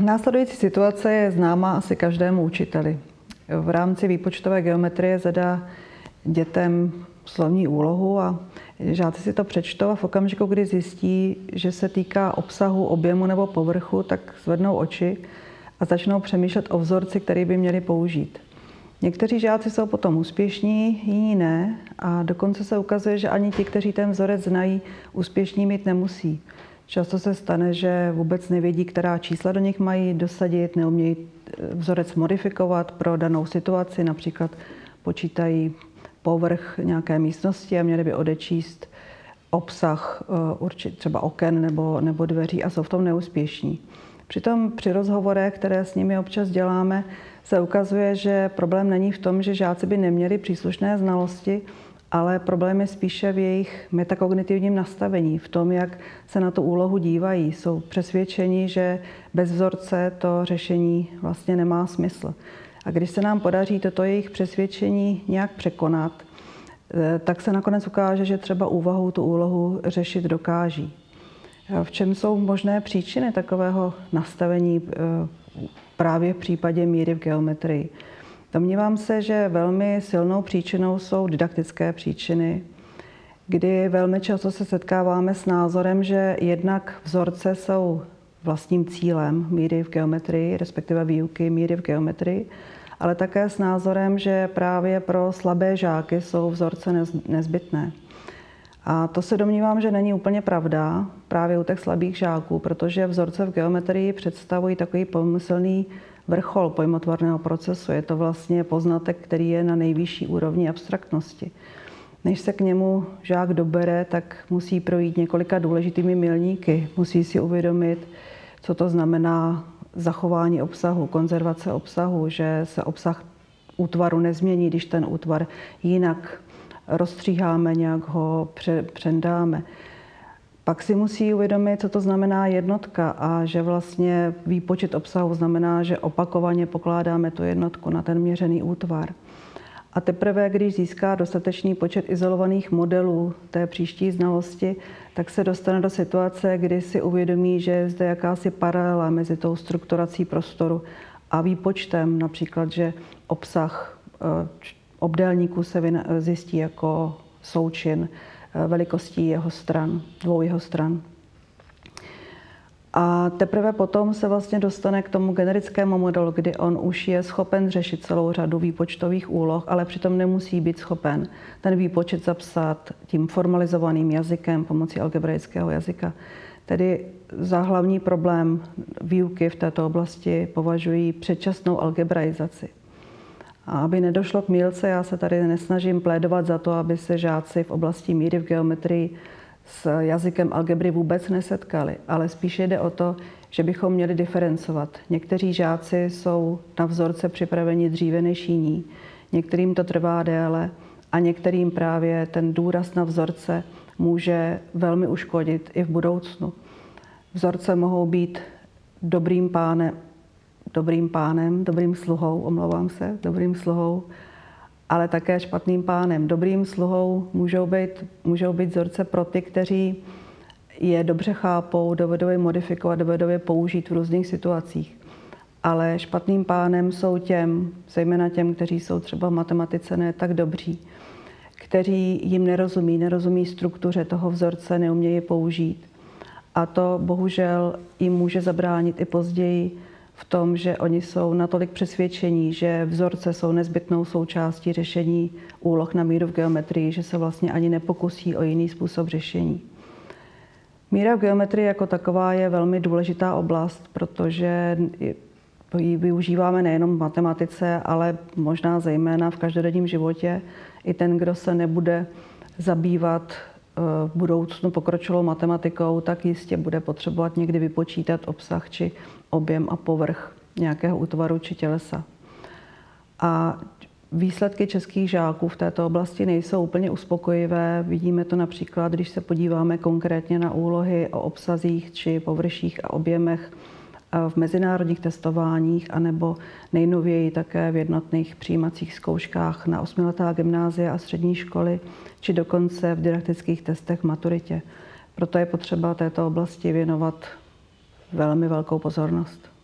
Následující situace je známá asi každému učiteli. V rámci výpočtové geometrie zadá dětem slovní úlohu a žáci si to přečtou a v okamžiku, kdy zjistí, že se týká obsahu, objemu nebo povrchu, tak zvednou oči a začnou přemýšlet o vzorci, který by měli použít. Někteří žáci jsou potom úspěšní, jiní ne a dokonce se ukazuje, že ani ti, kteří ten vzorec znají, úspěšní mít nemusí. Často se stane, že vůbec nevědí, která čísla do nich mají dosadit, neumějí vzorec modifikovat pro danou situaci, například počítají povrch nějaké místnosti a měli by odečíst obsah eh, určit třeba oken nebo, nebo dveří a jsou v tom neúspěšní. Přitom při rozhovorech, které s nimi občas děláme, se ukazuje, že problém není v tom, že žáci by neměli příslušné znalosti, ale problém je spíše v jejich metakognitivním nastavení, v tom, jak se na tu úlohu dívají. Jsou přesvědčeni, že bez vzorce to řešení vlastně nemá smysl. A když se nám podaří toto jejich přesvědčení nějak překonat, eh, tak se nakonec ukáže, že třeba úvahou tu úlohu řešit dokáží. V čem jsou možné příčiny takového nastavení eh, právě v případě míry v geometrii? Domnívám se, že velmi silnou příčinou jsou didaktické příčiny, kdy velmi často se setkáváme s názorem, že jednak vzorce jsou vlastním cílem míry v geometrii, respektive výuky míry v geometrii, ale také s názorem, že právě pro slabé žáky jsou vzorce nezbytné. A to se domnívám, že není úplně pravda právě u těch slabých žáků, protože vzorce v geometrii představují takový pomyslný vrchol pojmotvorného procesu. Je to vlastně poznatek, který je na nejvyšší úrovni abstraktnosti. Než se k němu žák dobere, tak musí projít několika důležitými milníky. Musí si uvědomit, co to znamená zachování obsahu, konzervace obsahu, že se obsah útvaru nezmění, když ten útvar jinak rozstříháme, nějak ho přendáme. Pak si musí uvědomit, co to znamená jednotka a že vlastně výpočet obsahu znamená, že opakovaně pokládáme tu jednotku na ten měřený útvar. A teprve, když získá dostatečný počet izolovaných modelů té příští znalosti, tak se dostane do situace, kdy si uvědomí, že je zde jakási paralela mezi tou strukturací prostoru a výpočtem, například, že obsah eh, obdélníku se zjistí jako součin velikostí jeho stran, dvou jeho stran. A teprve potom se vlastně dostane k tomu generickému modelu, kdy on už je schopen řešit celou řadu výpočtových úloh, ale přitom nemusí být schopen ten výpočet zapsat tím formalizovaným jazykem pomocí algebraického jazyka. Tedy za hlavní problém výuky v této oblasti považují předčasnou algebraizaci. A aby nedošlo k mílce, já se tady nesnažím plédovat za to, aby se žáci v oblasti míry v geometrii s jazykem algebry vůbec nesetkali, ale spíše jde o to, že bychom měli diferencovat. Někteří žáci jsou na vzorce připraveni dříve než jiní, některým to trvá déle a některým právě ten důraz na vzorce může velmi uškodit i v budoucnu. Vzorce mohou být dobrým pánem, dobrým pánem, dobrým sluhou, omlouvám se, dobrým sluhou, ale také špatným pánem. Dobrým sluhou můžou být, můžou být vzorce pro ty, kteří je dobře chápou, dovedou je modifikovat, dovedou je použít v různých situacích. Ale špatným pánem jsou těm, zejména těm, kteří jsou třeba v matematice ne tak dobří, kteří jim nerozumí, nerozumí struktuře toho vzorce, neumějí použít. A to bohužel jim může zabránit i později v tom, že oni jsou natolik přesvědčení, že vzorce jsou nezbytnou součástí řešení úloh na míru v geometrii, že se vlastně ani nepokusí o jiný způsob řešení. Míra v geometrii jako taková je velmi důležitá oblast, protože ji využíváme nejenom v matematice, ale možná zejména v každodenním životě. I ten, kdo se nebude zabývat v budoucnu pokročilou matematikou, tak jistě bude potřebovat někdy vypočítat obsah či objem a povrch nějakého útvaru či tělesa. A výsledky českých žáků v této oblasti nejsou úplně uspokojivé. Vidíme to například, když se podíváme konkrétně na úlohy o obsazích či površích a objemech v mezinárodních testováních, anebo nejnověji také v jednotných přijímacích zkouškách na osmiletá gymnázia a střední školy, či dokonce v didaktických testech maturitě. Proto je potřeba této oblasti věnovat velmi velkou pozornost.